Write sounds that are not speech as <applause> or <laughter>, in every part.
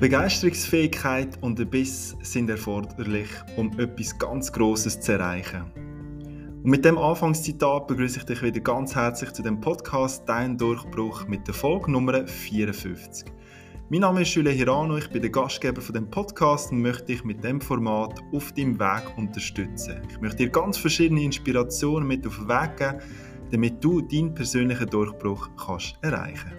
Begeisterungsfähigkeit und der Biss sind erforderlich, um etwas ganz Grosses zu erreichen. Und mit dem Anfangszitat begrüße ich dich wieder ganz herzlich zu dem Podcast Dein Durchbruch mit der Folge Nummer 54. Mein Name ist Julia Hirano, ich bin der Gastgeber von dem Podcast und möchte dich mit dem Format auf deinem Weg unterstützen. Ich möchte dir ganz verschiedene Inspirationen mit auf den Weg geben, damit du deinen persönlichen Durchbruch kannst erreichen.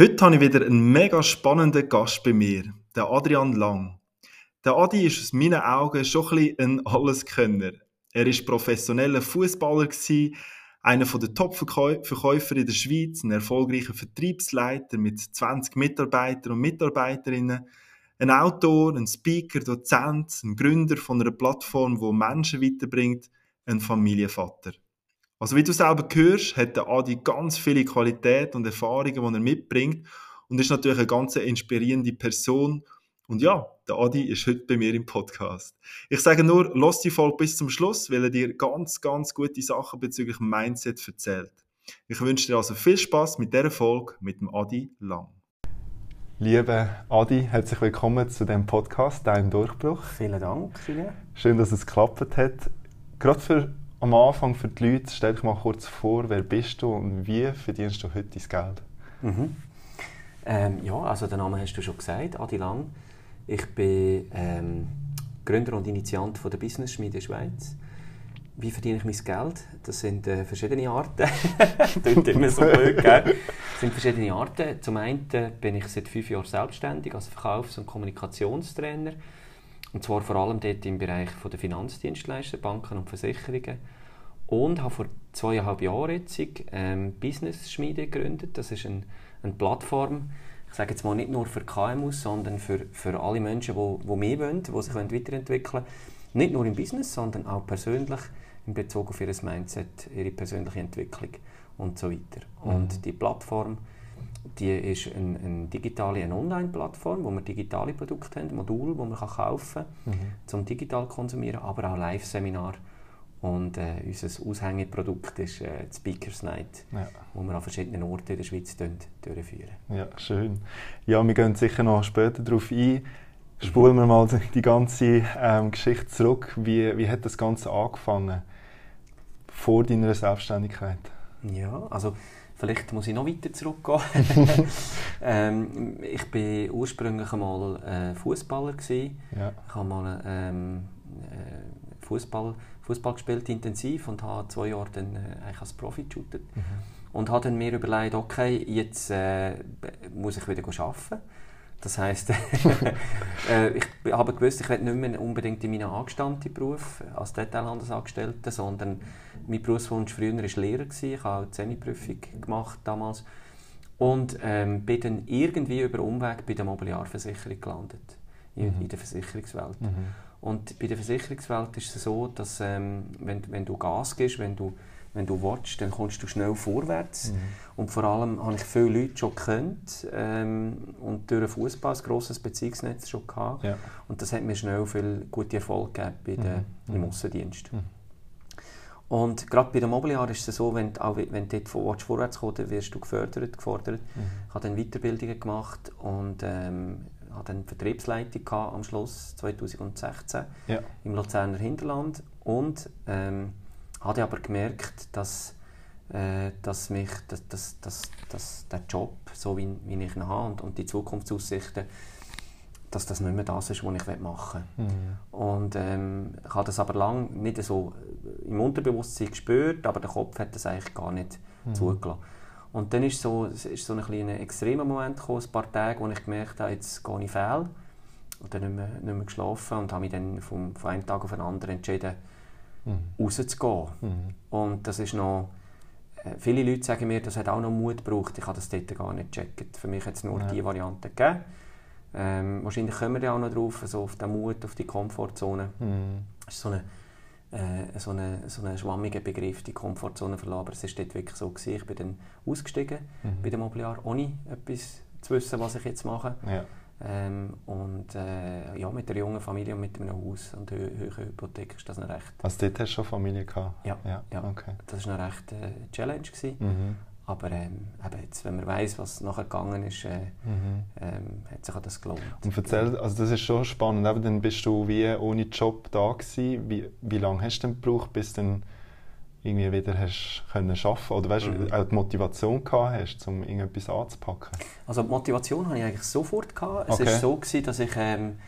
Heute habe ich wieder einen mega spannenden Gast bei mir, der Adrian Lang. Der Adi ist aus meinen Augen schon ein, bisschen ein Alleskönner. Er war professioneller Fußballer, einer der Top-Verkäufer in der Schweiz, ein erfolgreicher Vertriebsleiter mit 20 Mitarbeitern und Mitarbeiterinnen, ein Autor, ein Speaker, Dozent, ein Gründer von einer Plattform, die Menschen weiterbringt, ein Familienvater. Also wie du selber hörst, hat der Adi ganz viele Qualitäten und Erfahrungen, die er mitbringt und ist natürlich eine ganz inspirierende Person und ja, der Adi ist heute bei mir im Podcast. Ich sage nur, lass die Folge bis zum Schluss, weil er dir ganz, ganz gute Sachen bezüglich Mindset erzählt. Ich wünsche dir also viel Spaß mit dieser Folge mit dem Adi Lang. Liebe Adi, herzlich willkommen zu dem Podcast Dein Durchbruch. Vielen Dank, Silja. Schön, dass es geklappt hat. Gerade für am Anfang für die Leute, stell dich mal kurz vor, wer bist du und wie verdienst du heute dein Geld? Mhm. Ähm, ja, also den Namen hast du schon gesagt, Adi Lang. Ich bin ähm, Gründer und Initiant von der Business Schmiede Schweiz. Wie verdiene ich mein Geld? Das sind äh, verschiedene Arten. <laughs> klingt immer so blöd, gell? Das sind verschiedene Arten. Zum einen bin ich seit fünf Jahren selbstständig als Verkaufs- und Kommunikationstrainer. Und zwar vor allem dort im Bereich der Finanzdienstleister, Banken und Versicherungen. Und habe vor zweieinhalb Jahren jetzt ähm, Business Schmiede gegründet. Das ist ein, eine Plattform, ich sage jetzt mal nicht nur für KMUs, sondern für, für alle Menschen, die, die mehr wollen, die sich weiterentwickeln wollen. Nicht nur im Business, sondern auch persönlich in Bezug auf ihr Mindset, ihre persönliche Entwicklung und so weiter. Mhm. Und die Plattform, die ist eine, eine digitale, eine Online-Plattform, wo wir digitale Produkte haben, Module, die man kaufen kann, mhm. zum digital konsumieren, aber auch Live-Seminar und äh, unser Aushängeprodukt ist äh, die Speakers Night, ja. wo wir an verschiedenen Orten in der Schweiz durchführen. Ja, schön. Ja, wir gehen sicher noch später darauf ein. Spulen wir mal die ganze ähm, Geschichte zurück. Wie, wie hat das Ganze angefangen vor deiner Selbstständigkeit? Ja, also vielleicht muss ich noch weiter zurückgehen. <laughs> ähm, ich war ursprünglich einmal äh, Fußballer Ja. Ich habe mal ähm, äh, Fußball Fußball gespielt, intensiv, und habe zwei Jahre dann äh, eigentlich als Profi geshootet. Mhm. Und habe dann mir überlegt, okay, jetzt äh, muss ich wieder arbeiten. Das heisst, <laughs> äh, ich habe gewusst, ich werde nicht mehr unbedingt in meinen angestammten Beruf als Detailhandelsangestellter, sondern mein Berufswunsch früher war Lehrer. Gewesen. Ich habe eine Zähneprüfung gemacht damals. Und ähm, bin dann irgendwie über Umweg bei der Mobiliarversicherung gelandet, in, mhm. in der Versicherungswelt. Mhm. Und bei der Versicherungswelt ist es so, dass ähm, wenn, wenn du Gas gibst, wenn du, wenn du willst, dann kommst du schnell vorwärts. Mhm. Und vor allem habe ich viele Leute schon gekannt ähm, und durch den Fußball ein grosses Beziehungsnetz schon gehabt. Ja. Und das hat mir schnell viel gute Erfolg gegeben bei der, mhm. im Aussendienst. Mhm. Und gerade bei der Mobiliar ist es so, wenn, auch wenn du dort vorwärts kommst, dann wirst du gefördert, gefordert. Mhm. Ich habe dann Weiterbildungen gemacht und ähm, hatte eine Vertriebsleitung am Schluss 2016 ja. im Luzerner Hinterland und ähm, habe aber gemerkt, dass, äh, dass mich dass, dass, dass, dass der Job, so wie, wie ich ihn habe und, und die Zukunftsaussichten, dass das nicht mehr das ist, was ich machen will. Mhm. Und ähm, ich habe das aber lange nicht so im Unterbewusstsein gespürt, aber der Kopf hat das eigentlich gar nicht mhm. zugelassen. Und dann ist so, ist so ein kleiner extremer Moment gekommen, ein paar Tage, wo ich gemerkt habe, jetzt gehe ich fehl. Und dann nicht mehr, nicht mehr geschlafen und habe mich dann vom, von einem Tag auf den anderen entschieden, mhm. rauszugehen. Mhm. Und das ist noch... Äh, viele Leute sagen mir, das hat auch noch Mut gebraucht. Ich habe das dort gar nicht gecheckt. Für mich hat es nur ja. diese Variante gegeben. Ähm, wahrscheinlich kommen wir auch noch drauf, also auf den Mut, auf die Komfortzone. Mhm. Das ist so eine äh, so einen so eine schwammigen Begriff, die Komfortzone verlassen. Aber es war dort wirklich so. Gewesen. Ich bin dann ausgestiegen mhm. bei dem Mobiliar, ohne etwas zu wissen, was ich jetzt mache. Ja. Ähm, und äh, ja, mit einer jungen Familie und mit einem Haus und hö hoher Hypothek ist das noch recht... Also dort hast du schon Familie gehabt? Ja, ja, ja. Okay. das war noch recht äh, Challenge. Gewesen. Mhm. aber ähm, eben jetzt, wenn man weiß, was nachher gegangen ist, äh, mhm. ähm, hat sich auch das gelohnt. Und erzähl, also das ist schon spannend, eben, dann bist du wie ohne Job da gewesen. Wie, wie lange hast du denn gebraucht, bis du irgendwie wieder hast können arbeiten oder weißt, mhm. auch die Motivation gehabt hast, um irgendetwas anzupacken? Also die Motivation hatte ich eigentlich sofort. Gehabt. Es war so, gewesen, dass ich ähm,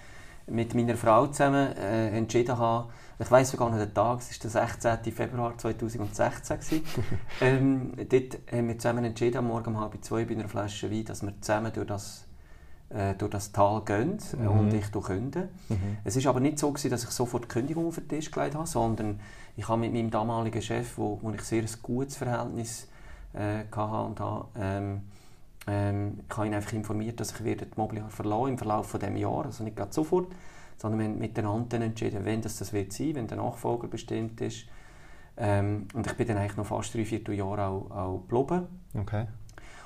mit meiner Frau zusammen äh, entschieden habe, ich weiß sogar noch den Tag, es war der 16. Februar 2016. <laughs> ähm, dort haben wir zusammen entschieden, am Morgen um halb zwei bei einer Flasche Wein, dass wir zusammen durch das, äh, durch das Tal gehen mhm. und ich kündigen. Mhm. Es war aber nicht so, gewesen, dass ich sofort die Kündigung auf den Tisch gelegt habe, sondern ich habe mit meinem damaligen Chef, wo, wo ich sehr ein gutes Verhältnis äh, hatte und habe, ähm, ähm, ich habe ihn einfach informiert, dass ich werde die Mobiliar verlassen im Verlauf von dem Jahr, also nicht gerade sofort, sondern wir haben miteinander entschieden, wenn das, das wird sein, wenn der Nachfolger bestimmt ist. Ähm, und ich bin dann eigentlich noch fast drei, vier Jahre auch, auch geblieben. Okay.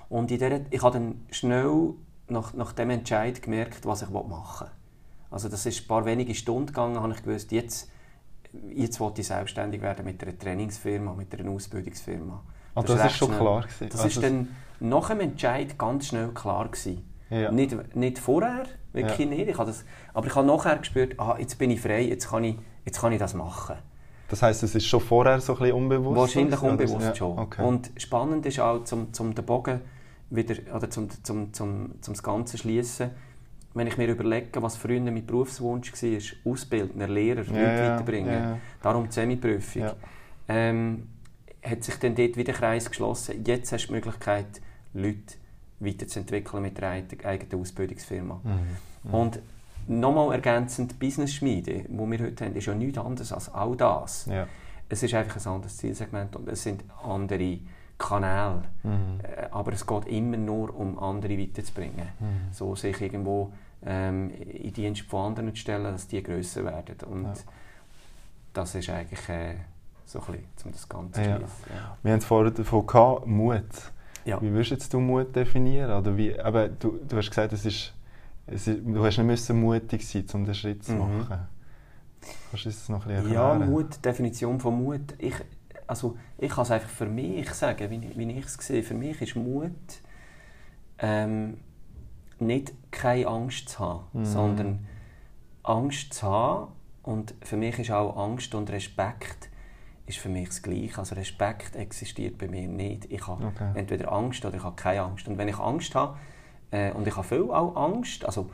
Und in der, ich habe dann schnell nach, nach dem Entscheid gemerkt, was ich machen will. Also das ist ein paar wenige Stunden gegangen, habe ich gewusst, jetzt, jetzt will ich selbstständig werden mit einer Trainingsfirma, mit einer Ausbildungsfirma. Ah, das, das ist schon schnell. klar gewesen. Das also ist dann nach dem Entscheid ganz schnell klar gewesen. Ja. Nicht, nicht vorher, wirklich ja. nicht. Ich das, aber ich habe nachher gespürt, ah, jetzt bin ich frei, jetzt kann ich, jetzt kann ich das machen. Das heisst, es ist schon vorher so ein bisschen unbewusst? Wahrscheinlich unbewusst ja. schon. Okay. Und spannend ist auch, zum, zum den Bogen wieder, oder zum, zum, zum, zum das Ganze schließen, wenn ich mir überlege, was früher mein Berufswunsch war, Ausbildner, Lehrer, Leute weiterbringen, darum die Semi-Prüfung, ähm, hat sich dann dort wieder Kreis geschlossen. Jetzt hast du die Möglichkeit, Leute weiterzuentwickeln mit der eigenen Ausbildungsfirma. Mhm. Mhm. Und nochmal ergänzend, Business-Schmiede, die wir heute haben, ist ja nichts anderes als all das. Ja. Es ist einfach ein anderes Zielsegment und es sind andere Kanäle. Mhm. Äh, aber es geht immer nur um andere weiterzubringen. Mhm. So sich irgendwo ähm, in Dienst von anderen zu stellen, dass die grösser werden. Und ja. das ist eigentlich äh, so ein bisschen, um das Ganze zu ja. Wir haben es vorhin davon gehabt, Mut. Ja. Wie würdest du Mut definieren? Oder wie, aber du, du hast gesagt, es ist, es ist, du hast nicht müssen mutig sein, um den Schritt zu mhm. machen. Mhm. Kannst du das noch ein bisschen erklären? Ja, Mut, Definition von Mut. Ich, also, ich kann es einfach für mich sagen, wie, wie ich es sehe. Für mich ist Mut ähm, nicht keine Angst zu haben, mhm. sondern Angst zu haben. Und für mich ist auch Angst und Respekt ist für mich das Gleiche. Also Respekt existiert bei mir nicht. Ich habe okay. entweder Angst oder ich habe keine Angst. Und wenn ich Angst habe, äh, und ich habe viel auch Angst, also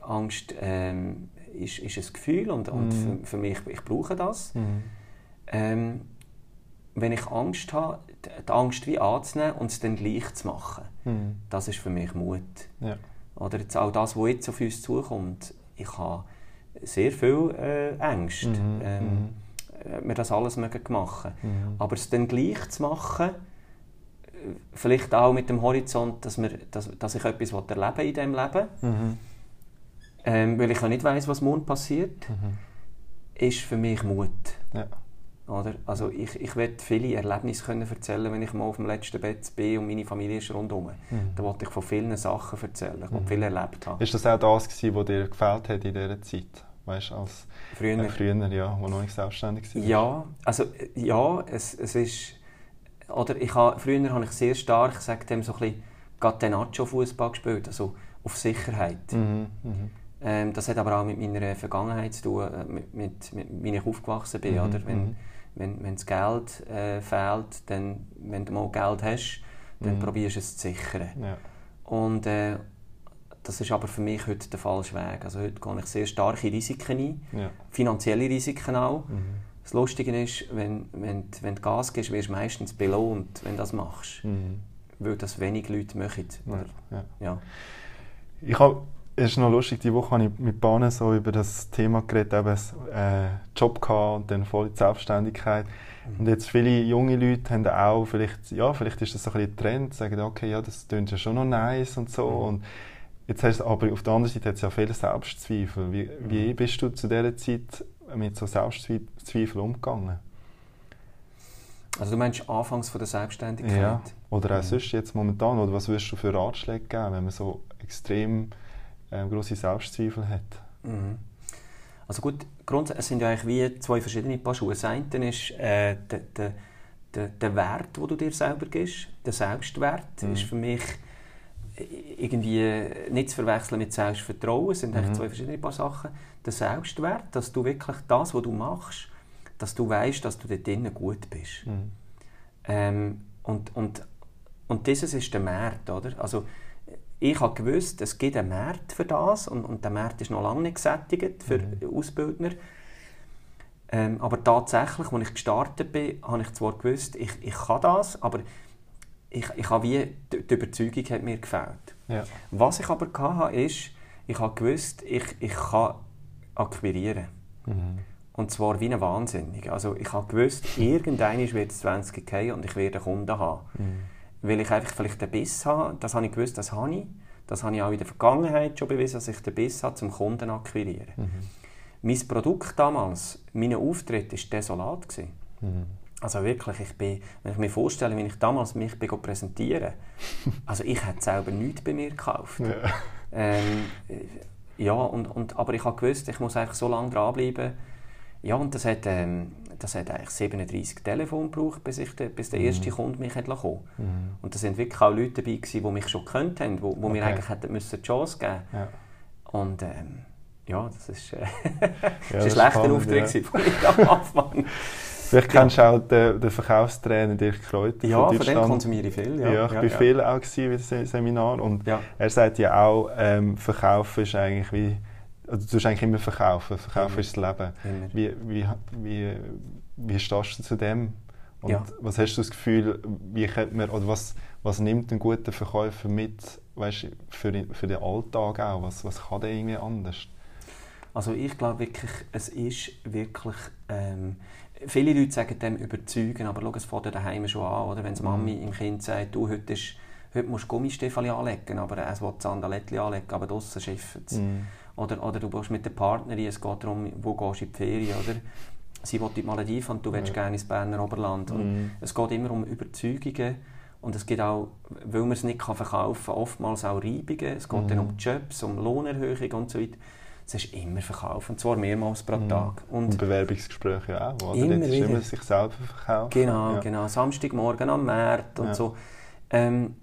Angst ähm, ist, ist ein Gefühl und, und mm. für, für, mich, ich brauche das. Mm. Ähm, wenn ich Angst habe, die Angst wie anzunehmen und es dann gleich zu machen, mm. das ist für mich Mut. Ja. Oder jetzt auch das, was jetzt auf uns zukommt. Ich habe sehr viel äh, Ängste. -hmm. Ähm, äh, wir das alles machen mhm. Aber es dann gleich zu machen, vielleicht auch mit dem Horizont, dass, wir, dass, dass ich etwas erleben in diesem Leben, mhm. ähm, weil ich ja nicht weiß, was morgen passiert, mhm. ist für mich Mut. Ja. Oder? Also ich, ich werde viele Erlebnisse können erzählen, wenn ich mal auf dem letzten Bett bin und meine Familie ist rundherum. Mhm. Da wollte ich von vielen Sachen erzählen, ich mhm. viel erlebt habe. Ist das auch das, was dir gefällt hat in dieser Zeit? weißt, als früher, äh, früher ja, wo noch nicht selbstständig war? Ja, also ja, es, es ist, oder ich habe, früher habe ich sehr stark, ich sage dem so ein bisschen, Catenaccio-Fußball gespielt, also auf Sicherheit. Mhm, mh. ähm, das hat aber auch mit meiner Vergangenheit zu tun, äh, mit, mit, mit wie ich aufgewachsen bin, mhm, oder? Wenn, mhm. Wenn, wenn das Geld äh, fehlt, dann, wenn du mal Geld hast, dann mhm. probierst du es zu sichern. Ja. Und, äh, das ist aber für mich heute der falsche Weg. Also heute gehe ich sehr starke Risiken ein, ja. finanzielle Risiken auch. Mhm. Das Lustige ist, wenn, wenn, wenn du Gas gibst, wirst du meistens belohnt, wenn du das machst. Mhm. Weil das wenig Leute machen. Ja. Ja. Ich habe, ist noch lustig, diese Woche habe ich mit Bahnen so über das Thema geredet, eben äh, Job gehabt und dann voll die Selbstständigkeit. Mhm. Und jetzt viele junge Leute haben auch, vielleicht, ja, vielleicht ist das so ein bisschen Trend, sagen, okay, ja, das klingt ja schon noch nice und so. Mhm. Und Jetzt hast du aber auf der anderen Seite hat es ja viele Selbstzweifel. Wie, wie mhm. bist du zu dieser Zeit mit so Selbstzweifeln umgegangen? Also du meinst anfangs von der Selbstständigkeit? Ja, oder auch mhm. sonst jetzt momentan. Oder was würdest du für Ratschläge geben, wenn man so extrem äh, große Selbstzweifel hat? Mhm. Also gut, grundsätzlich sind ja eigentlich wie zwei verschiedene Paar Schuhe. Das eine ist äh, der, der, der, der Wert, den du dir selber gibst, der Selbstwert, mhm. ist für mich irgendwie nicht zu verwechseln mit Selbstvertrauen. Es sind mhm. zwei verschiedene paar Sachen. Der Selbstwert, dass du wirklich das, was du machst, dass du weißt, dass du dort drinnen gut bist. Mhm. Ähm, und, und, und dieses ist der Markt, oder? Also, ich habe gewusst, es gibt einen Markt für das und, und der Markt ist noch lange nicht gesättigt für mhm. Ausbildner. Ähm, aber tatsächlich, als ich gestartet bin, habe ich zwar gewusst, ich, ich kann das, aber ich, ich habe wie, die, die Überzeugung hat mir gefällt. Ja. Was ich aber hatte, ist, ich habe gewusst, ich, ich kann akquirieren. Mhm. Und zwar wie ein Wahnsinniger. Also ich habe gewusst, irgendwann wird es 20 gehen und ich werde Kunden haben. Mhm. Weil ich einfach vielleicht den Biss habe, das habe ich gewusst, das habe ich. Das habe ich auch in der Vergangenheit schon bewiesen, dass ich den Biss habe, zum Kunden akquirieren. Mhm. Mein Produkt damals, mein Auftritt, war desolat. Mhm. Also wirklich, ich bin, wenn ich mir vorstelle, wie ich damals mich bin präsentieren <laughs> also ich hätte selber nichts bei mir gekauft. Ja, ähm, ja und, und, aber ich habe gewusst, ich muss einfach so lange dranbleiben. Ja, und das hat, ähm, das hat eigentlich 37 Telefone gebraucht, bis, ich de, bis der erste mhm. Kunde mich hat kommen mhm. Und da sind wirklich auch Leute dabei gewesen, die mich schon gekannt haben, wo, wo okay. mir eigentlich hätten müssen die Chance geben ja. Und ähm, ja, das ist, äh, <laughs> ja, ein schlechter Auftritt ja. von ich am Anfang. <laughs> Vielleicht kennst du auch den, den Verkaufstrainer Dirk Kräuter ja, von Deutschland. Ja, von dem konsumiere ich viel. Ja, ja ich ja, war ja. viel auch bei dem Seminar und er sagt ja auch, ähm, Verkaufen ist eigentlich wie, also du eigentlich immer verkaufen, Verkaufen mhm. ist das Leben. Wie, wie, wie, wie stehst du zu dem? Und ja. was hast du das Gefühl, wie könnte man, oder was, was nimmt ein guter Verkäufer mit weißt, für, für den Alltag auch? Was, was kann der irgendwie anders? Also ich glaube wirklich, es ist wirklich ähm, viele Leute sagen dem überzeugen, aber schau, es fängt daheim schon an, oder? Wenn die Mami mhm. im Kind sagt, du, heute, ist, heute musst du Gummistiefel anlegen, aber es will Sandalettchen anlegen, aber draussen schifft es. Mhm. Oder, oder du bist mit der Partnerin, es geht darum, wo gehst du in die Ferien, oder? Sie will in die Malediven und du willst ja. gerne ins Berner Oberland. Mhm. es geht immer um Überzeugungen und es gibt auch, weil man es nicht verkaufen kann, oftmals auch Reibungen. Es geht mhm. dann um Jobs, um Lohnerhöhung und so weiter es ist immer verkaufen, und zwar mehrmals pro mhm. Tag. Und, und Bewerbungsgespräche auch, oder? Immer ist immer sich selber verkaufen. Genau, ja. genau. Samstagmorgen am Markt und ja. so. Ähm,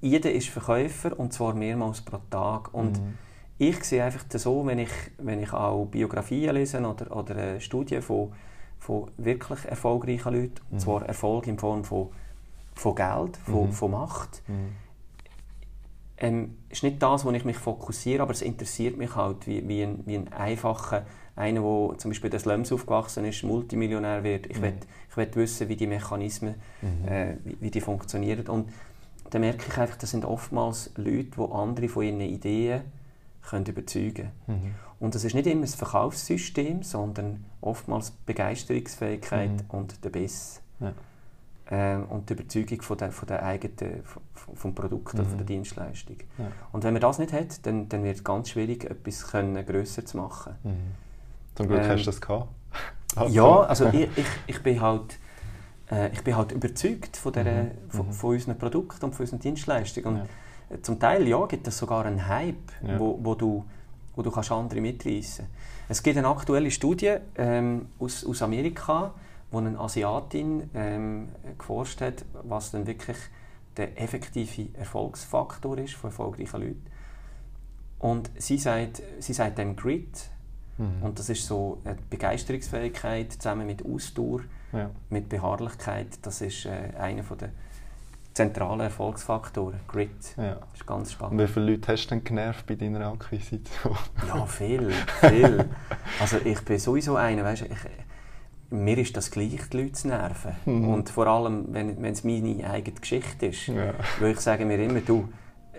jeder ist Verkäufer und zwar mehrmals pro Tag. Und mhm. Ich sehe einfach so, wenn ich, wenn ich auch Biografien lese oder, oder Studien von, von wirklich erfolgreichen Leuten, mhm. und zwar Erfolg in Form von, von Geld, von, mhm. von Macht, mhm ähm, ist nicht das, wo ich mich fokussiere, aber es interessiert mich halt, wie, wie, ein, wie ein einfacher, einer, der zum Beispiel in den Slums aufgewachsen ist, Multimillionär wird. Ich mhm. will, ich will wissen, wie die Mechanismen, mhm. äh, wie, wie, die funktionieren. Und dann merke ich einfach, das sind oftmals Leute, die andere von ihren Ideen können überzeugen. Mhm. Und das ist nicht immer das Verkaufssystem, sondern oftmals Begeisterungsfähigkeit mhm. und der Biss. Ja ähm, und die Überzeugung von der, von der eigenen, vom Produkt mhm. oder von der mhm. Dienstleistung. Ja. Und wenn man das nicht hat, dann, dann wird es ganz schwierig, etwas können, grösser zu machen. Mhm. Zum Glück ähm, hast du das gehabt. <laughs> ja, also <laughs> ich, ich, ich bin halt äh, ich bin halt überzeugt von, der, mhm. von, mhm. von unseren Produkten und von unseren Dienstleistungen. Und ja. Zum Teil ja, gibt es sogar einen Hype, ja. wo, wo du wo du kannst andere mitreißen. Es gibt eine aktuelle Studie ähm, aus, aus Amerika, wo eine Asiatin ähm, geforscht hat, was denn wirklich der effektive Erfolgsfaktor ist von erfolgreichen Leuten. Und sie sagt, sie sagt dem Grit, mhm. und das ist so eine Begeisterungsfähigkeit zusammen mit Ausdauer, ja. mit Beharrlichkeit, das ist äh, einer der zentralen Erfolgsfaktoren, Grit. Ja. Das ist ganz spannend. Und wie viele Leute hast du denn genervt bei deiner Akquisition? ja, viel, viel. <laughs> Also ich bin sowieso einer, weißt, ich, mir ist das gleich, die Leute zu nerven. Mhm. Und vor allem, wenn, es meine eigene Geschichte ist. Ja. Weil ich sage mir immer, du,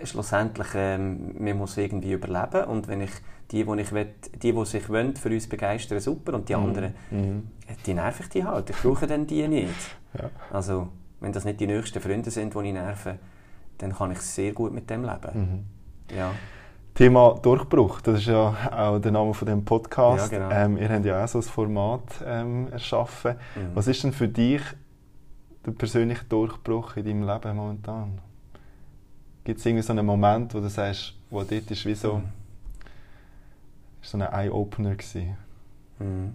schlussendlich, ähm, man muss irgendwie überleben. Und wenn ich die, die, ich will, die, die sich wollen, für uns begeistern, super. Und die mhm. anderen, mhm. die nerven ich die halt. Ich brauche dann die nicht. Ja. Also, wenn das nicht die nächsten Freunde sind, die ich nerven, dann kann ich sehr gut mit dem leben. Mhm. Ja. Thema Durchbruch, das ist ja auch der Name von dem Podcast. Ja, genau. ähm, ihr habt ja auch so ein Format ähm, erschaffen. Mhm. Was ist denn für dich der persönliche Durchbruch in deinem Leben momentan? Gibt es irgendwie so einen Moment, wo du sagst, wo dort ist wie so, mhm. ist so ein Eye-Opener gewesen? Mhm.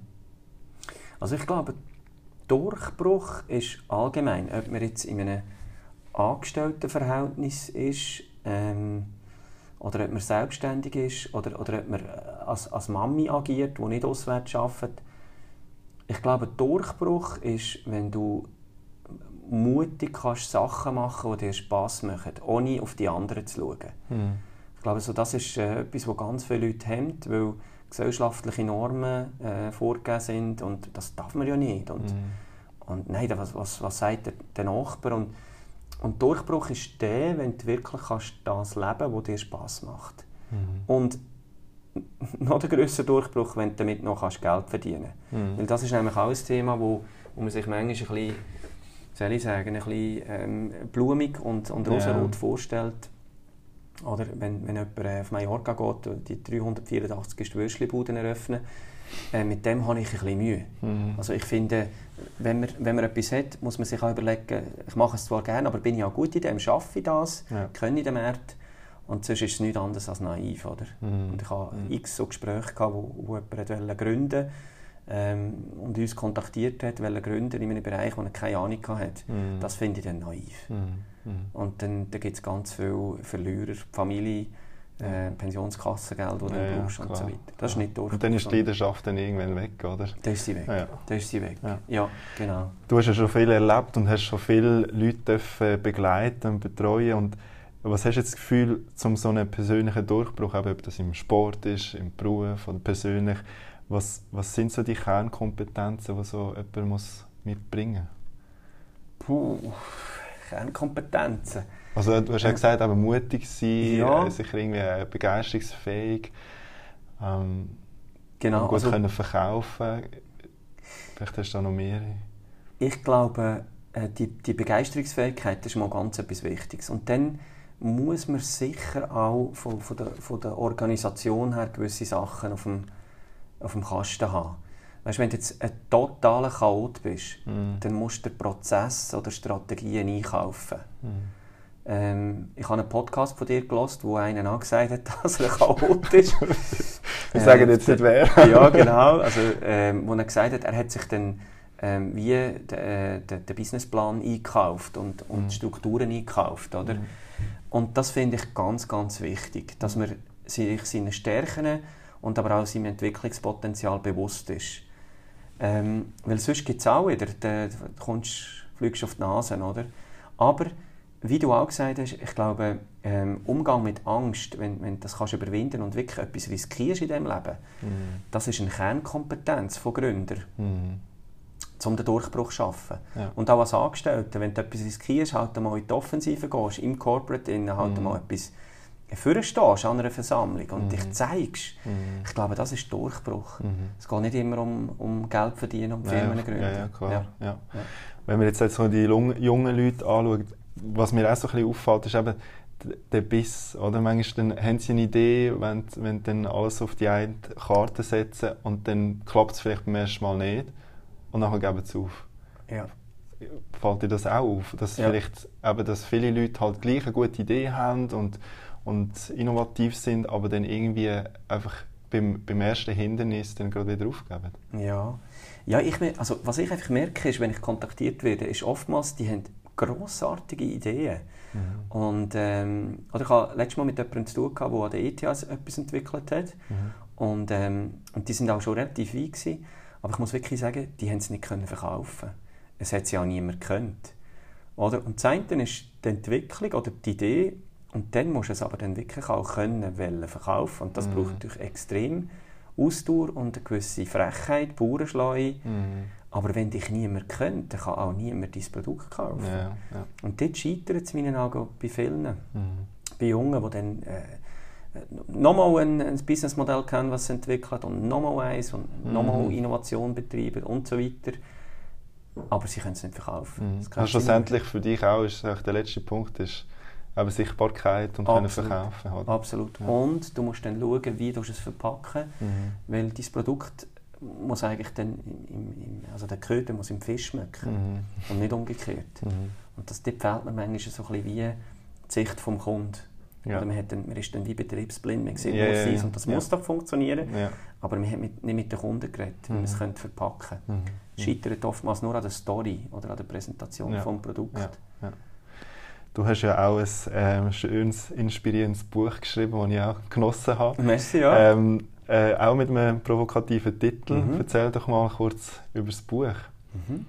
Also ich glaube, Durchbruch ist allgemein, ob man jetzt in einem Angestelltenverhältnis ist ähm, oder ob man selbstständig ist oder, oder ob man als, als Mami agiert, die nicht auswärts arbeitet. Ich glaube, Durchbruch ist, wenn du mutig kannst Sachen machen, die dir Spass machen, ohne auf die anderen zu schauen. Mhm. Ich glaube, so, das ist äh, etwas, was ganz viele Leute hemmt, weil gesellschaftliche Normen äh, vorgegeben sind und das darf man ja nicht. Und, mhm. und nein, was, was, was sagt der, der Nachbar? Und, und Durchbruch ist der, wenn du wirklich kannst das leben kannst, was dir Spass macht. Mhm. Und <laughs> noch der größere Durchbruch, wenn du damit noch kannst Geld verdienen kannst. Mhm. Weil das ist nämlich auch ein Thema, wo, wo man sich manchmal ein bisschen, soll ich sagen, ein bisschen ähm, blumig und, und rosarot ja. vorstellt. Oder wenn, wenn jemand auf Mallorca geht und die 384. Würstchenbuden eröffnen, äh, mit dem habe ich ein bisschen Mühe. Mhm. Also ich finde, wenn man, wenn man etwas hat, muss man sich auch überlegen, ich mache es zwar gerne, aber bin ich auch gut in dem, schaffe ich das, ja. kenne ich den Markt? Und sonst ist es nichts anderes als naiv. Oder? Mhm. Und ich hatte mhm. x so Gespräche, gehabt, wo, wo jemand gründen ähm, und uns kontaktiert hat, wollte gründen in einem Bereich, wo er keine Ahnung hatte. Mhm. Das finde ich dann naiv. Mhm. Mhm. Und dann, dann gibt es ganz viele Verlierer, Familie, äh, Pensionskassengeld, das du ja, brauchst ja, und so weiter. Das ist nicht durch. Und dann ist die Leidenschaft dann irgendwann weg, oder? Dann ist sie weg. Ja. Dann ist sie weg. Ja. ja. genau. Du hast ja schon viel erlebt und hast schon viele Leute begleiten und betreuen und was hast du jetzt das Gefühl, um so einen persönlichen Durchbruch, ob das im Sport ist, im Beruf oder persönlich, was, was sind so die Kernkompetenzen, die so jemand muss mitbringen muss? Puh, Kernkompetenzen? Also du hast ja gesagt, aber mutig sein, ja. Äh, sicher irgendwie äh, begeisterungsfähig, ähm, genau, gut also, können verkaufen. Vielleicht hast du da noch mehr. Ich glaube, äh, die, die Begeisterungsfähigkeit ist mal ganz etwas Wichtiges. Und dann muss man sicher auch von, von, der, von der Organisation her gewisse Sachen auf dem, auf dem Kasten haben. Weißt, wenn du jetzt ein totaler Chaot bist, mm. dann musst du Prozess oder Strategien einkaufen. Mm. Ähm, ich habe einen Podcast von dir gelesen, wo einer angesagt hat, <laughs> dass er Chaot ist. Wir sagen jetzt nicht wer. <laughs> ja, genau. Also, ähm, wo er gesagt hat, er hat sich dann ähm, wie den, äh, den, den Businessplan eingekauft und, und mm. Strukturen eingekauft. Oder? Mm. Und das finde ich ganz, ganz wichtig, dass man sich seinen Stärken und aber auch seinem Entwicklungspotenzial bewusst ist. Ähm, weil sonst gibt es auch wieder, du kommst, fliegst auf die Nase, oder? Aber wie du auch gesagt hast, ich glaube, ähm, Umgang mit Angst, wenn, wenn du das kannst überwinden und wirklich etwas riskierst in diesem Leben, mm. das ist eine Kernkompetenz von Gründern, mm. um den Durchbruch zu schaffen. Ja. Und auch als Angestellter, wenn du etwas riskierst, halt mal in die Offensive gehst, im Corporate, halt mm. mal etwas vorstehst an einer Versammlung und mm. dich zeigst, mm. ich glaube, das ist Durchbruch. Mm. Es geht nicht immer um, um Geld verdienen und Firmen ja, gründen. Ja, ja, klar. Ja. Ja. Wenn wir jetzt so die jungen Leute anschauen, was mir auch so ein bisschen auffällt, ist eben der Biss. Oder? Manchmal dann haben sie eine Idee, wenn, wenn dann alles auf die eine Karte setzen und dann klappt es vielleicht beim ersten Mal nicht und nachher geben sie auf. Ja. Fällt dir das auch auf? Dass, vielleicht, eben, dass viele Leute halt gleich eine gute Idee haben und, und innovativ sind, aber dann irgendwie einfach beim, beim ersten Hindernis dann gerade wieder aufgeben? Ja. Ja, ich, also, was ich einfach merke, ist, wenn ich kontaktiert werde, ist oftmals, die haben grossartige Ideen. Mhm. Und, ähm, oder ich hatte letztes Mal mit jemandem zu tun, der an der ETH etwas entwickelt hat. Mhm. Und, ähm, und die sind auch schon relativ weit gewesen. Aber ich muss wirklich sagen, die haben es nicht können verkaufen. Es hat sie auch niemand gekannt. Oder? Und das eine ist die Entwicklung oder die Idee. Und dann musst du es aber dann wirklich auch können, wollen verkaufen. Und das mhm. braucht natürlich extrem Ausdauer und eine gewisse Frechheit, Bauernschleue. Mhm. Aber wenn dich niemand kennt, dann kann auch niemand dein Produkt kaufen. Ja, ja. Und dort scheitert es meinen Augen bei vielen. Mhm. Bei Jungen, die dann äh, nochmal ein, ein Businessmodell kennen, was sie entwickelt und nochmal eins und mhm. nochmal Innovation betreiben und so weiter. Aber sie können es nicht verkaufen. Mhm. Also schlussendlich für dich auch ist der letzte Punkt ist eben Sichtbarkeit und können verkaufen. Oder? Absolut. Ja. Und du musst dann schauen, wie du es verpacken, mhm. weil dein Produkt muss eigentlich dann im, im, also der Köder muss im Fisch schmecken mhm. und nicht umgekehrt. Mhm. Und das dort fehlt mir manchmal so ein bisschen wie die Sicht vom Kunden. Ja. Oder man, hat dann, man ist dann wie betriebsblind, man sieht, ja, wo es ist und das muss doch funktionieren. Aber man hat mit, nicht mit den Kunden geredet, wie man es mhm. könnte verpacken könnte. Mhm. Scheitert oftmals nur an der Story oder an der Präsentation ja. des Produkts. Du hast ja auch ein ähm, schönes, inspirierendes Buch geschrieben, das ich auch genossen habe. Merci, ja. Ähm, äh, auch mit einem provokativen Titel. Mhm. Erzähl doch mal kurz über das Buch. Mhm.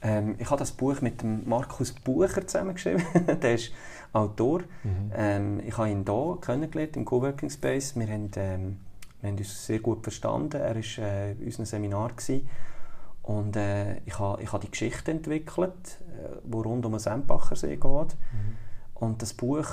Ähm, ich habe das Buch mit dem Markus Bucher zusammengeschrieben. <laughs> der ist Autor. Mhm. Ähm, ich habe ihn hier kennengelernt, im Coworking Space. Wir haben, ähm, wir haben uns sehr gut verstanden. Er war äh, in unserem Seminar. Gewesen. Und äh, ich habe ich ha die Geschichte entwickelt, äh, wo rund um den Sempacher See geht. Mhm. Und das Buch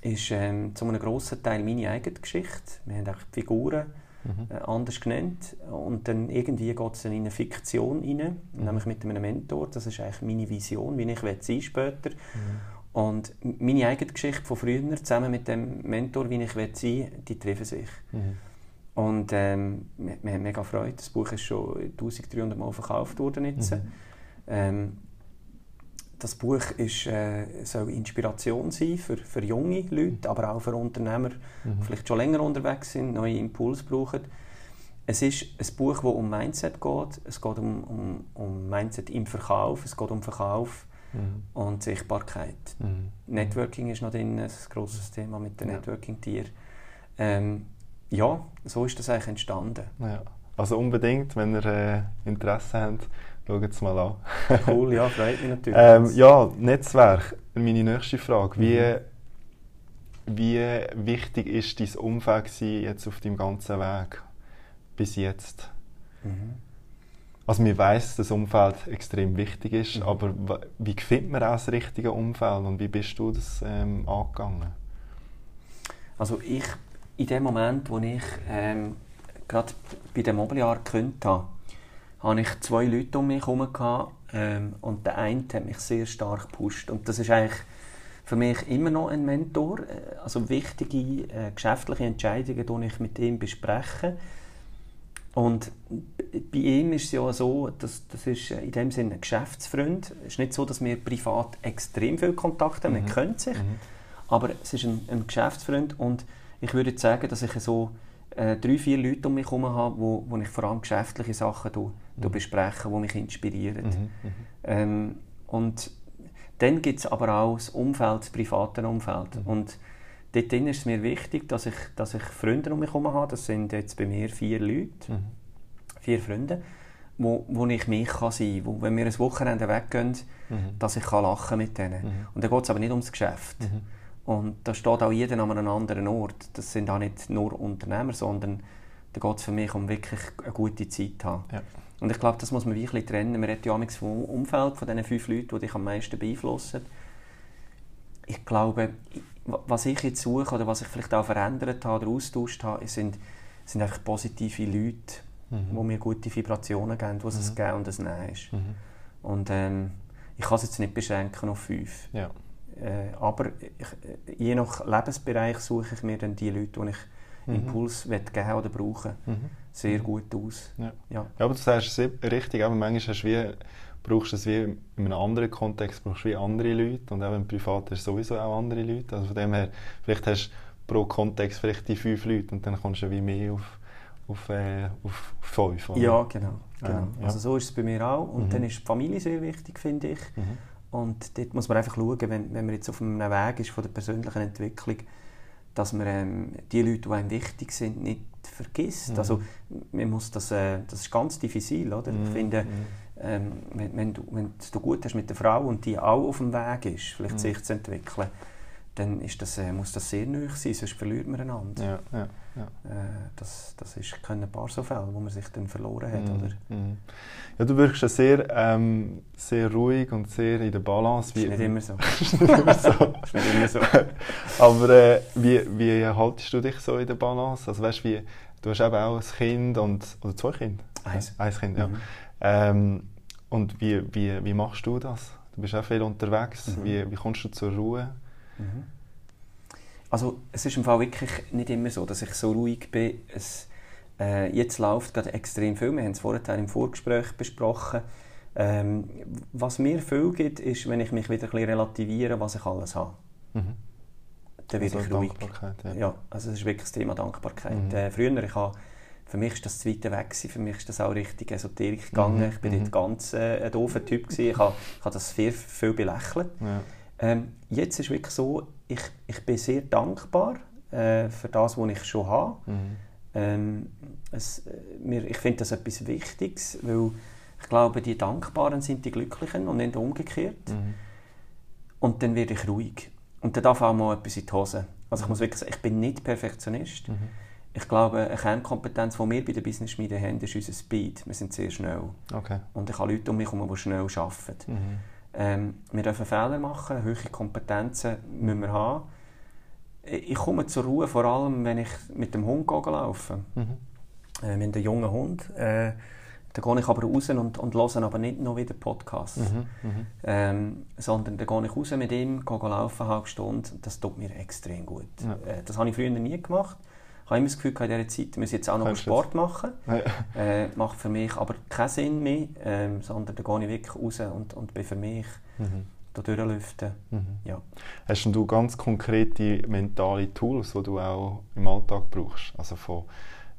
ist ähm, zu einem grossen Teil meine eigene Geschichte. Wir haben die Figuren mhm. äh, anders genannt. Und dann irgendwie geht es in eine Fiktion rein, mhm. nämlich mit einem Mentor. Das ist eigentlich meine Vision, wie ich sein später. Mhm. Und meine eigene Geschichte von früher zusammen mit dem Mentor, wie ich sein will, die treffen sich. Mhm. Und ähm, wir, wir haben mega Freude. Das Buch ist schon 1300 Mal verkauft worden jetzt. Mhm. Ähm, das Buch ist, äh, soll Inspiration sein für, für junge Leute, aber auch für Unternehmer, mhm. die vielleicht schon länger unterwegs sind, neue Impulse brauchen. Es ist ein Buch, das um Mindset geht. Es geht um, um, um Mindset im Verkauf, es geht um Verkauf mhm. und Sichtbarkeit. Mhm. Networking ist noch drin, ein grosses Thema mit den ja. Networking-Tieren. Ähm, ja, so ist das eigentlich entstanden. Ja. Also unbedingt, wenn ihr äh, Interesse habt, schaut es mal an. cool, ja, <laughs> freut mich natürlich. ähm, ja, Netzwerk, meine nächste Frage. Wie, mhm. wie wichtig ist dein Umfeld jetzt auf deinem ganzen Weg bis jetzt? Mhm. Also mir weiß, dass das Umfeld extrem wichtig ist, mhm. aber wie findet man auch das richtige Umfeld und wie bist du das ähm, angegangen? Also ich in dem Moment, wo ich ähm, gerade bei dem Mobiliar gekündigt habe, hatte ich zwei Leute um mich herum ähm, und der eine hat mich sehr stark gepusht. Und das ist eigentlich für mich immer noch ein Mentor. Äh, also wichtige äh, geschäftliche Entscheidungen, die ich mit ihm bespreche. Und bei ihm ist es ja so, dass das ist in dem Sinne ein Geschäftsfreund. Es ist nicht so, dass wir privat extrem viel Kontakt haben, mhm. man kennt sich, mhm. aber es ist ein, ein Geschäftsfreund und ich würde sagen, dass ich so äh, drei, vier Leute um mich herum habe, wo, wo ich vor allem geschäftliche Sachen do, do mhm. bespreche, die mich inspirieren. Mhm, mhm. Ähm, und dann gibt es aber auch das Umfeld, das private Umfeld. Mhm. Und dort ist es mir wichtig, dass ich, dass ich Freunde um mich herum habe. Das sind jetzt bei mir vier Leute, mhm. vier Freunde, wo, wo ich mich kann sein kann. Wo, wenn wir ein Wochenende weggehen, mhm. dass ich kann lachen mit denen. Und dann geht es aber nicht ums Geschäft. Und da steht auch jeder an einem anderen Ort. Das sind auch nicht nur Unternehmer, sondern da geht es für mich um wirklich eine gute Zeit zu haben. Ja. Und ich glaube, das muss man wirklich trennen. Man redet ja vom Umfeld von diesen fünf Leuten, die dich am meisten beeinflussen. Ich glaube, was ich jetzt suche oder was ich vielleicht auch verändert habe oder austauscht habe, sind, sind einfach positive Leute, mhm. die mir gute Vibrationen geben, wo es mhm. ein Gehen und ein Nein ist. Mhm. Und ähm, ich kann es jetzt nicht beschränken auf fünf. Ja. Äh, aber ich, je nach Lebensbereich suche ich mir dann die Leute, die ich mhm. Impuls geben oder brauchen mhm. sehr mhm. gut aus. Ja. Ja. ja, aber du sagst es richtig, aber manchmal hast du wie, brauchst du es wie in einem anderen Kontext, brauchst du wie andere Leute und auch im Privat hast du sowieso auch andere Leute. Also von dem her, vielleicht hast du pro Kontext vielleicht die fünf Leute und dann kommst du wie mehr auf, auf, äh, auf fünf. Oder? Ja, genau. genau. Ja. Also so ist es bei mir auch. Und mhm. dann ist die Familie sehr wichtig, finde ich. Und dort muss man einfach schauen, wenn, wenn man jetzt auf einem Weg ist von der persönlichen Entwicklung, dass man ähm, die Leute, die einem wichtig sind, nicht vergisst. Mhm. Also man muss das, äh, das ist ganz diffizil, oder? Mhm. Ich finde, mhm. ähm, wenn, wenn, du, wenn du gut hast mit der Frau und die auch auf dem Weg ist, vielleicht mhm. sich zu entwickeln, dann ist das, äh, muss das sehr nöch sein, sonst verliert man einander. Ja, ja, ja. Äh, das, das ist, können ein paar so Fälle, wo man sich dann verloren hat. Mm, oder? Mm. Ja, du wirkst sehr, ähm, sehr ruhig und sehr in der Balance. Wie, ist nicht immer so. <laughs> ist nicht immer so. <laughs> ist nicht immer so. <laughs> Aber äh, wie, wie haltest du dich so in der Balance? Also weißt, wie, du hast eben auch ein Kind und, oder zwei Kinder? Eins. Eins Kind, ja. Mhm. Ähm, und wie, wie, wie machst du das? Du bist auch viel unterwegs. Mhm. Wie, wie kommst du zur Ruhe? Mhm. Also es ist im Fall wirklich nicht immer so, dass ich so ruhig bin. Es, äh, jetzt läuft gerade extrem viel. Wir haben es vorhin im Vorgespräch besprochen. Ähm, was mir viel gibt, ist, wenn ich mich wieder ein bisschen relativiere, was ich alles habe. Mhm. dann werde also ich ruhig. Ja. ja. also es ist wirklich das Thema Dankbarkeit. Mhm. Äh, früher, ich habe, für mich war das zweite weg, gewesen. für mich ist das auch richtig Esoterik gegangen. Mhm. Ich bin mhm. ganz äh, ein doofer Typ gewesen. Ich habe, ich habe das viel, viel belächelt. Ja. Ähm, jetzt ist es wirklich so, ich, ich bin sehr dankbar äh, für das, was ich schon habe. Mhm. Ähm, es, äh, mir, ich finde das etwas Wichtiges, weil ich glaube, die Dankbaren sind die Glücklichen und nicht umgekehrt. Mhm. Und dann werde ich ruhig. Und dann darf auch mal etwas in die Hose. Also ich muss wirklich sagen, ich bin nicht Perfektionist. Mhm. Ich glaube, eine Kernkompetenz, die wir bei der Business Schmiede haben, ist unser Speed. Wir sind sehr schnell. Okay. Und ich habe Leute um mich herum, die schnell arbeiten. Mhm. Ähm, wir dürfen Fehler machen, hohe Kompetenzen müssen wir haben. Ich komme zur Ruhe, vor allem, wenn ich mit dem Hund laufe. Mhm. Äh, haben einen jungen Hund. Äh, da gehe ich aber raus und, und höre aber nicht noch wieder Podcasts. Mhm, mhm, ähm, sondern da gehe ich raus mit ihm, gehe laufen eine halbe Stunde. Das tut mir extrem gut. Ja. Äh, das habe ich früher nie gemacht. Ich habe immer das Gefühl, in dieser Zeit muss ich jetzt auch noch Sport machen. Ja. Äh, macht für mich aber keinen Sinn mehr, ähm, sondern da gehe ich wirklich raus und, und bin für mich mhm. da durchlüften. Mhm. Ja. Hast du ganz konkrete mentale Tools, die du auch im Alltag brauchst? Also von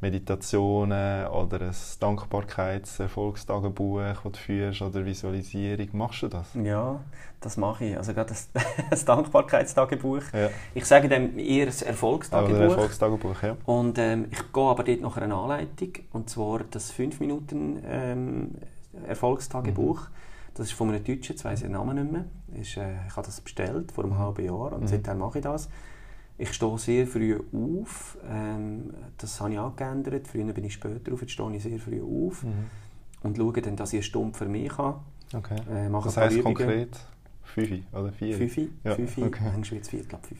Meditationen oder ein Dankbarkeits-Erfolgstagebuch, das du führst, oder Visualisierung. Machst du das? Ja, das mache ich. Also gerade das, <laughs> das Dankbarkeitstagebuch. Ja. Ich sage dem eher ein Erfolgstagebuch. Aber Erfolgstagebuch, ja. Und ähm, ich gehe aber dort nach einer Anleitung, und zwar das 5 Minuten ähm, Erfolgstagebuch. Mhm. Das ist von einem Deutschen, jetzt weiss ich den Namen nicht mehr. Ist, äh, ich habe das bestellt vor einem halben Jahr und mhm. seitdem mache ich das. Ich stehe sehr früh auf. Ähm, das habe ich auch geändert. Früher bin ich später auf, jetzt stehe ich sehr früh auf mhm. und schaue dann, dass ich eine Stunde für mich habe. Okay. Äh, das heisst konkret 5 oder 4? 5, ja. 5, okay. manchmal wird es 4, glaube 5.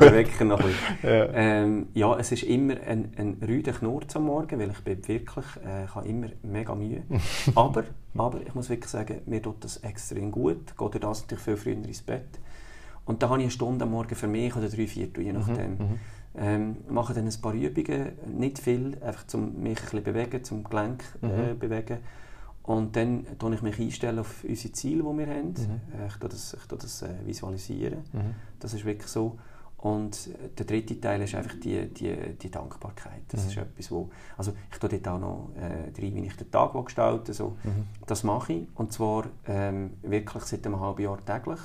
der Wecker noch ein ja. Ähm, ja, es ist immer ein, ein rüder Knurz am Morgen, weil ich bin wirklich, äh, ich habe immer mega Mühe. <laughs> aber, aber ich muss wirklich sagen, mir tut das extrem gut. Geht das natürlich viel früher ins Bett. Und da habe ich eine Stunde am Morgen für mich oder drei, vier, je nachdem. Mhm, mhm. Ähm, mache dann ein paar Übungen, nicht viel, einfach um mich ein bisschen bewegen, zum Gelenk äh, mhm. bewegen. Und dann stelle ich mich einstellen auf unsere Ziele, die wir haben. Mhm. Äh, ich tue das, ich tue das äh, visualisieren. Mhm. Das ist wirklich so. Und der dritte Teil ist einfach die, die, die Dankbarkeit. Das mhm. ist etwas, wo, also ich tue dort auch noch äh, rein, wie ich den Tag gestalte. So. Mhm. Das mache ich. Und zwar ähm, wirklich seit einem halben Jahr täglich.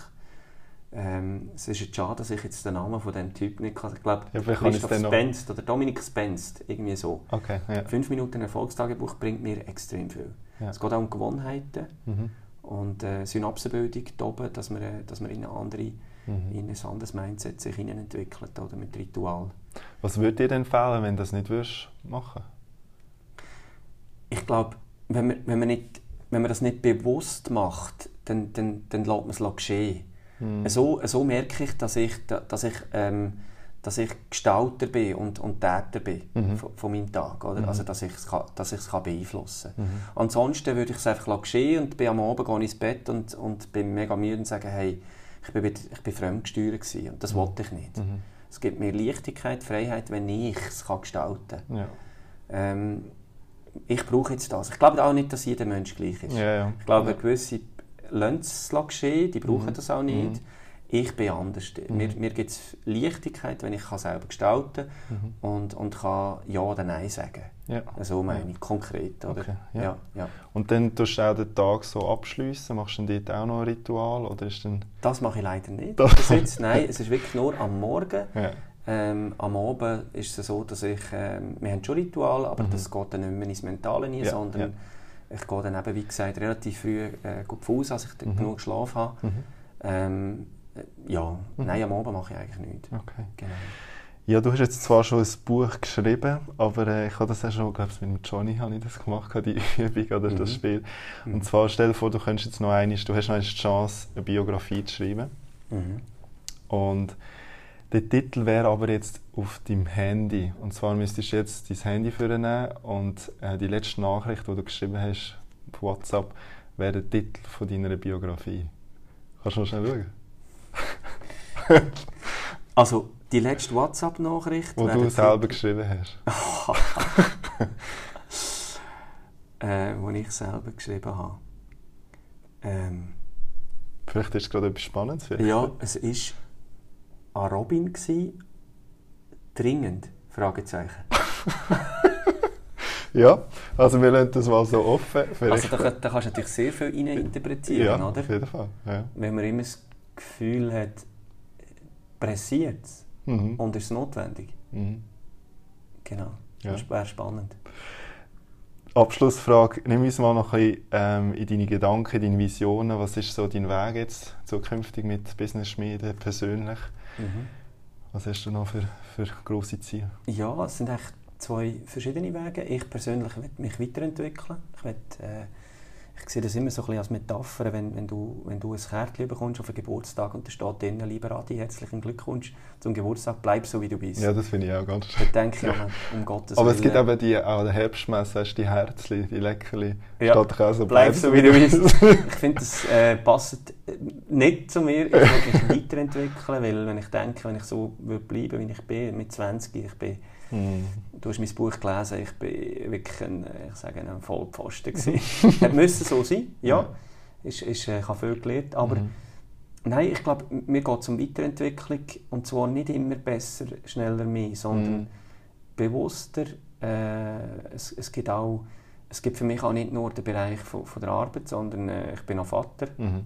Ähm, es ist jetzt schade, dass ich jetzt den Namen von diesem Typ nicht kann. Ich glaube, ja, Christoph Spenst oder Dominik Spenst, irgendwie so. Okay, ja. Fünf Minuten Erfolgstagebuch bringt mir extrem viel. Ja. Es geht auch um Gewohnheiten mhm. und äh, Synapsenbildung oben, dass man, äh, dass man in, eine andere, mhm. in ein anderes Mindset sich entwickelt oder mit Ritual. Was würdet ihr denn empfehlen, wenn du das nicht würdest machen Ich glaube, wenn man, wenn, man wenn man das nicht bewusst macht, dann, dann, dann lässt man es geschehen. Mhm. So, so merke ich, dass ich, dass ich, ähm, dass ich Gestalter bin und, und Täter bin mhm. von, von, meinem Tag. Oder? Mhm. Also, dass ich es dass ich's kann beeinflussen kann. Mhm. Ansonsten würde ich es einfach geschehen und bin am Abend gehe ins Bett und, und bin mega müde und sage, hey, ich bin, ich bin fremdgesteuert gewesen und das mhm. wollte ich nicht. Mhm. Es gibt mir Leichtigkeit, Freiheit, wenn ich es gestalten kann. Ja. Ähm, ich brauche jetzt das. Ich glaube auch nicht, dass jeder Mensch gleich ist. Ja, ja. Ich glaube, ja. gewisse lassen es geschehen, die brauchen mhm. das auch nicht. Mhm. Ich bin anders. Mhm. Mir, mir gibt es Leichtigkeit, wenn ich kann selber gestalten kann mhm. und, und kann Ja oder Nein sagen. Ja. So meine ich, konkret. Oder? Okay, ja. Ja, ja. Und dann tust du auch den Tag so abschließen. Machst du dort auch noch ein Ritual? Oder ist dann das mache ich leider nicht. Jetzt, nein, es ist wirklich nur am Morgen. Ja. Ähm, am Abend ist es so, dass ich, ähm, wir haben schon Ritual, aber mhm. das geht dann nicht mehr ins Mentale nie, sondern ich gehe dann eben, wie gesagt, relativ früh äh, Fuß, als ich mhm. genug geschlafen habe. Mhm. Ähm, äh, ja, mhm. nein, am Abend mache ich eigentlich nichts. Okay. Genau. Ja, du hast jetzt zwar schon ein Buch geschrieben, aber äh, ich habe das ja schon, glaube ich, mit Johnny habe ich das gemacht, <laughs> die Übung oder mhm. das Spiel. Und mhm. zwar stell dir vor, du könntest jetzt noch einmal, du hast noch eine Chance, eine Biografie zu schreiben. Mhm. Und der Titel wäre aber jetzt auf deinem Handy. Und zwar müsstest du jetzt dein Handy vornehmen und äh, die letzte Nachricht, die du geschrieben hast auf WhatsApp, wäre der Titel von deiner Biografie. Kannst du noch schnell schauen? <laughs> also, die letzte WhatsApp-Nachricht. Die du selber geschrieben hast. <laughs> äh, wo ich selber geschrieben habe. Ähm, Vielleicht ist es gerade etwas Spannendes. Ja, es ist an Robin gewesen? Dringend? Fragezeichen. <laughs> ja, also wir lassen das mal so offen. Vielleicht also da, da kannst du natürlich sehr viel interpretieren, ja, oder? auf jeden Fall. Ja. Wenn man immer das Gefühl hat, pressiert es mhm. und ist es notwendig. Mhm. Genau, ja. das wäre spannend. Abschlussfrage, nimm uns mal noch ein bisschen ähm, in deine Gedanken, deine Visionen. Was ist so dein Weg jetzt zukünftig mit Business Schmiede persönlich? Mhm. Was hast du noch für, für grosse Ziele? Ja, es sind echt zwei verschiedene Wege. Ich persönlich will mich weiterentwickeln. Ich will, äh, ich sehe das immer so ein bisschen als Metapher, wenn, wenn, du, wenn du ein Kärtchen bekommst auf einen Geburtstag und da steht drin, lieber Adi, herzlichen Glückwunsch zum Geburtstag, bleib so, wie du bist. Ja, das finde ich auch ganz schön. Da denke ich, ja. um Gottes Aber Willen. es gibt eben die, auch die Herbstmesse, hast die Herzchen, die Leckerli, ja. auch so, bleib, bleib so, wie du bist. ich finde, das äh, passt nicht zu mir. Ich will mich <laughs> weiterentwickeln, weil wenn ich denke, wenn ich so würde bleiben, wie ich bin, mit 20, ich bin Mm. Du hast mein Buch gelesen, ich war wirklich ein, ich sage, ein Vollpfosten. <laughs> Hätte müssen so sein, ja. Ist, ist, äh, ich habe viel gelernt, aber mm. nein, ich glaube, mir geht es um Weiterentwicklung und zwar nicht immer besser, schneller, mehr, sondern mm. bewusster. Äh, es, es, gibt auch, es gibt für mich auch nicht nur den Bereich von, von der Arbeit, sondern äh, ich bin auch Vater. -hmm.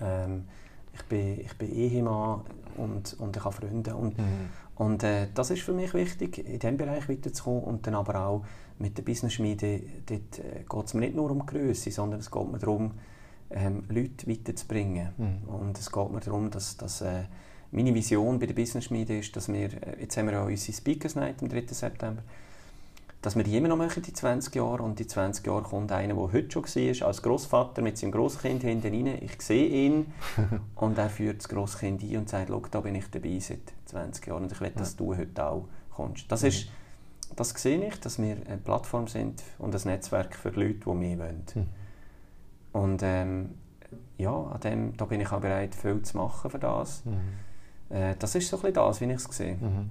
Ähm, ich bin, ich bin Ehemann und, und ich habe Freunde. Und, mhm. Und äh, das ist für mich wichtig, in diesem Bereich weiterzukommen und dann aber auch mit der Business-Schmiede, dort äh, geht es mir nicht nur um Größe, sondern es geht mir darum, ähm, Leute weiterzubringen. Mhm. Und es geht mir darum, dass, dass äh, meine Vision bei der Business-Schmiede ist, dass wir, äh, jetzt haben wir ja unsere Speakers Night am 3. September, dass wir die immer noch machen, die 20 Jahre. Und die 20 Jahre kommt einer, der heute schon war, als Großvater mit seinem Großkind hinten rein. Ich sehe ihn <laughs> und er führt das Großkind ein und sagt, da bin ich dabei seit 20 Jahren und ich will, dass du heute auch kommst. Das, ist, das sehe ich, dass wir eine Plattform sind und ein Netzwerk für die Leute, die mehr wollen. Mhm. Und ähm, ja, an dem, da bin ich auch bereit, viel zu machen für das. Mhm. Äh, das ist so ein bisschen das, wie ich es sehe. Mhm.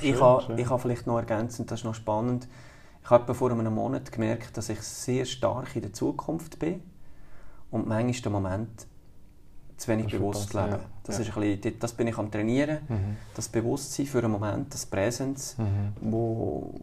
Schön, ich habe ich ha vielleicht noch ergänzend, das ist noch spannend, ich habe vor einem Monat gemerkt, dass ich sehr stark in der Zukunft bin und manchmal den Moment zu wenig das bewusst leben. Ja. Das, ja. Ist ein bisschen, das bin ich am Trainieren, mhm. das Bewusstsein für einen Moment, das Präsenz, mhm. wo,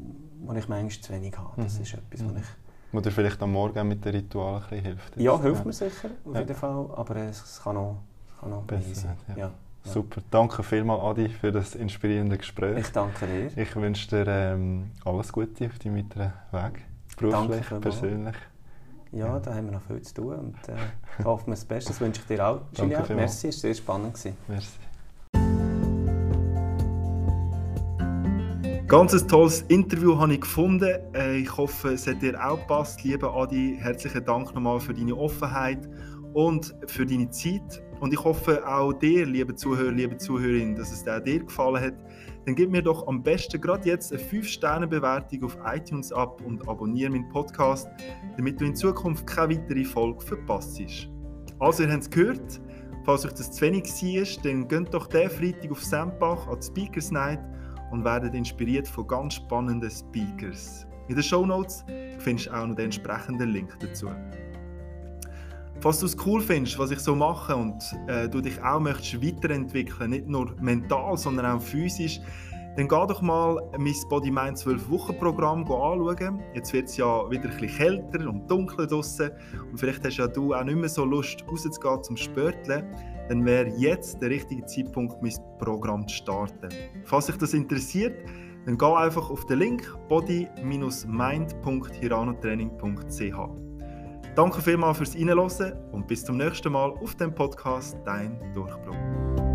wo ich manchmal zu wenig habe. Das mhm. ist etwas, mhm. wo ich... Wo dir vielleicht am Morgen mit den Ritualen ein hilft. Jetzt. Ja, hilft mir sicher, auf jeden Fall, aber es kann noch, kann noch besser sein. Ja. Super, danke vielmals Adi für das inspirierende Gespräch. Ich danke dir. Ich wünsche dir ähm, alles Gute auf deinem weiteren Weg, beruflich, persönlich. Ja, da haben wir noch viel zu tun und äh, <laughs> ich hoffe mir das Beste. Das wünsche ich dir auch, Julia. Merci, es war sehr spannend. Gewesen. Merci. Ganz ein tolles Interview habe ich gefunden. Äh, ich hoffe, es hat dir auch gepasst. Lieber Adi, herzlichen Dank nochmal für deine Offenheit und für deine Zeit. Und ich hoffe auch dir, liebe Zuhörer, liebe Zuhörerin, dass es auch dir gefallen hat. Dann gib mir doch am besten gerade jetzt eine 5-Sterne-Bewertung auf iTunes ab und abonniere meinen Podcast, damit du in Zukunft keine weitere Folge verpasst. Also, ihr habt es gehört. Falls euch das zu wenig war, dann geht doch diesen Freitag auf Sempach an die Speakers Night und werdet inspiriert von ganz spannenden Speakers. In den Show Notes findest du auch noch den entsprechenden Link dazu. Falls du es cool findest, was ich so mache und äh, du dich auch möchtest weiterentwickeln, nicht nur mental, sondern auch physisch, dann geh doch mal mein Body Mind 12 Wochen Programm anschauen. Jetzt wird es ja wieder bisschen kälter und dunkler draußen und vielleicht hast ja du auch nicht mehr so Lust rauszugehen zum Spörteln. Dann wäre jetzt der richtige Zeitpunkt, mein Programm zu starten. Falls dich das interessiert, dann geh einfach auf den Link body-mind.hiranotraining.ch. Danke vielmals fürs Reinhören und bis zum nächsten Mal auf dem Podcast Dein Durchbruch.